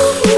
Ooh,